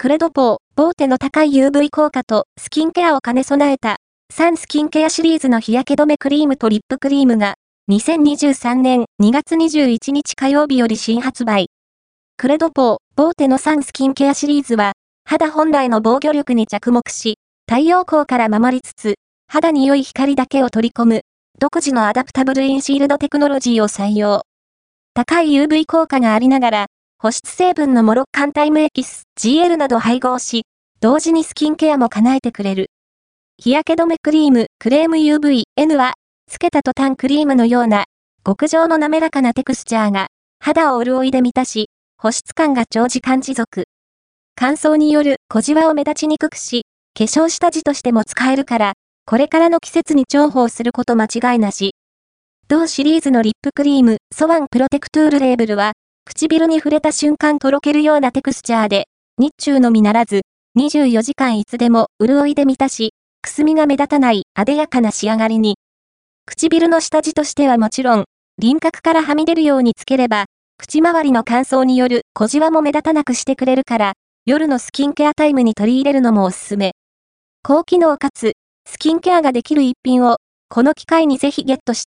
クレ・ド・ポー ボーテの高い UV 効果とスキンケアを兼ね備えた、サンスキンケアシリーズの日焼け止めクリームとリップクリームが、2023年2月21日火曜日より新発売。クレ・ド・ポー ボーテのサンスキンケアシリーズは、肌本来の防御力に着目し、太陽光から守りつつ、肌に良い光だけを取り込む、独自のアダプタブルインシールドテクノロジーを採用。高い UV 効果がありながら、保湿成分のモロッカンタイムエキス、GL など配合し、同時にスキンケアも叶えてくれる。日焼け止めクリーム、クレーム UV、N は、つけた途端クリームのような、極上の滑らかなテクスチャーが、肌を潤いで満たし、保湿感が長時間持続。乾燥による小じわを目立ちにくくし、化粧下地としても使えるから、これからの季節に重宝すること間違いなし。同シリーズのリップクリーム、ソワンプロテクトゥールレーブルは、唇に触れた瞬間とろけるようなテクスチャーで、日中のみならず、24時間いつでも潤いで満たし、くすみが目立たない艶やかな仕上がりに。唇の下地としてはもちろん、輪郭からはみ出るようにつければ、口周りの乾燥による小じわも目立たなくしてくれるから、夜のスキンケアタイムに取り入れるのもおすすめ。高機能かつ、スキンケアができる一品を、この機会にぜひゲットして、